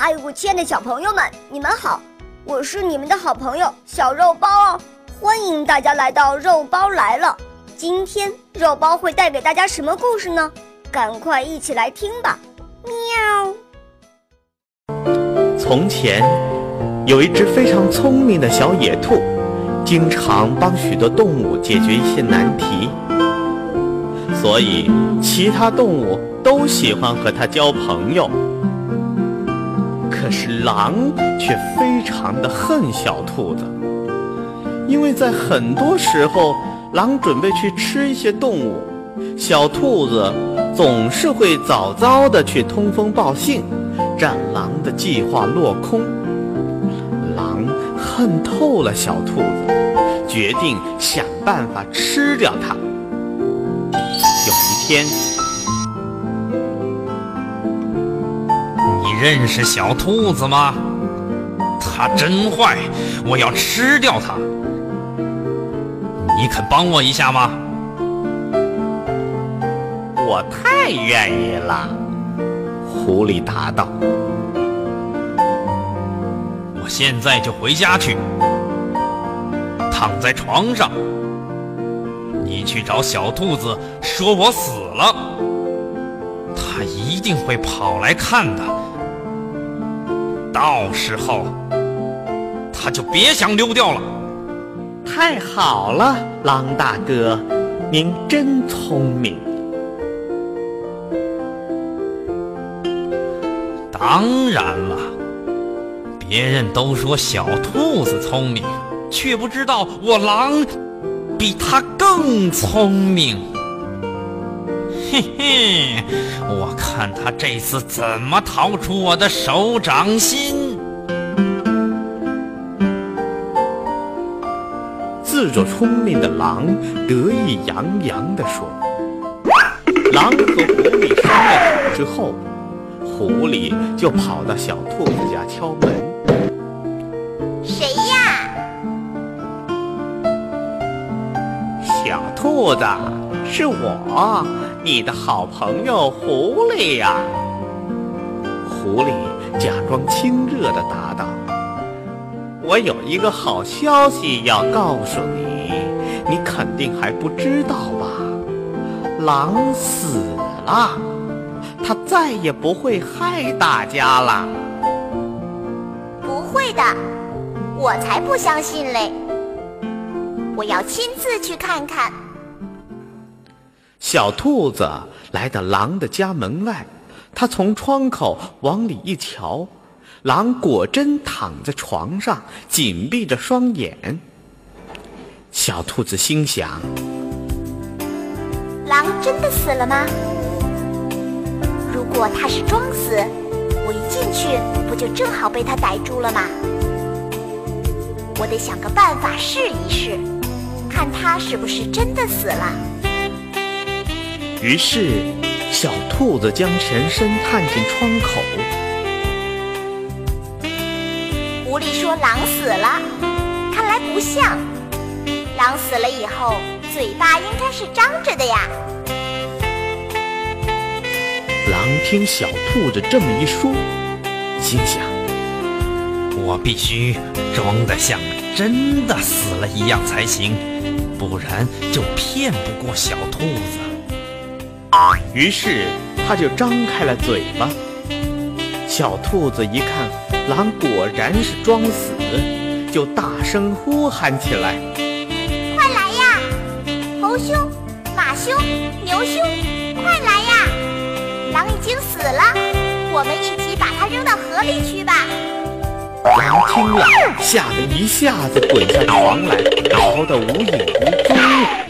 哎，我亲爱的小朋友们，你们好！我是你们的好朋友小肉包哦，欢迎大家来到肉包来了。今天肉包会带给大家什么故事呢？赶快一起来听吧！喵。从前有一只非常聪明的小野兔，经常帮许多动物解决一些难题，所以其他动物都喜欢和它交朋友。可是狼却非常的恨小兔子，因为在很多时候，狼准备去吃一些动物，小兔子总是会早早的去通风报信，让狼的计划落空。狼恨透了小兔子，决定想办法吃掉它。有一天。认识小兔子吗？它真坏，我要吃掉它。你肯帮我一下吗？我太愿意了。狐狸答道：“我现在就回家去，躺在床上。你去找小兔子，说我死了，它一定会跑来看的。”到时候，他就别想溜掉了。太好了，狼大哥，您真聪明。当然了，别人都说小兔子聪明，却不知道我狼比他更聪明。嘿嘿，我看他这次怎么逃出我的手掌心！自作聪明的狼得意洋洋地说。狼和狐狸商量好之后，狐狸就跑到小兔子家敲门。谁呀？小兔子，是我。你的好朋友狐狸呀，狐狸假装亲热的答道：“我有一个好消息要告诉你，你肯定还不知道吧？狼死了，他再也不会害大家了。”不会的，我才不相信嘞！我要亲自去看看。小兔子来到狼的家门外，它从窗口往里一瞧，狼果真躺在床上，紧闭着双眼。小兔子心想：狼真的死了吗？如果他是装死，我一进去不就正好被他逮住了吗？我得想个办法试一试，看他是不是真的死了。于是，小兔子将全身探进窗口。狐狸说：“狼死了，看来不像。狼死了以后，嘴巴应该是张着的呀。”狼听小兔子这么一说，心想：“我必须装得像真的死了一样才行，不然就骗不过小兔子。”于是，他就张开了嘴巴。小兔子一看，狼果然是装死，就大声呼喊起来：“快来呀！猴兄、马兄、牛兄，快来呀！狼已经死了，我们一起把它扔到河里去吧！”狼听了，吓得一下子滚下床来，逃得无影无踪。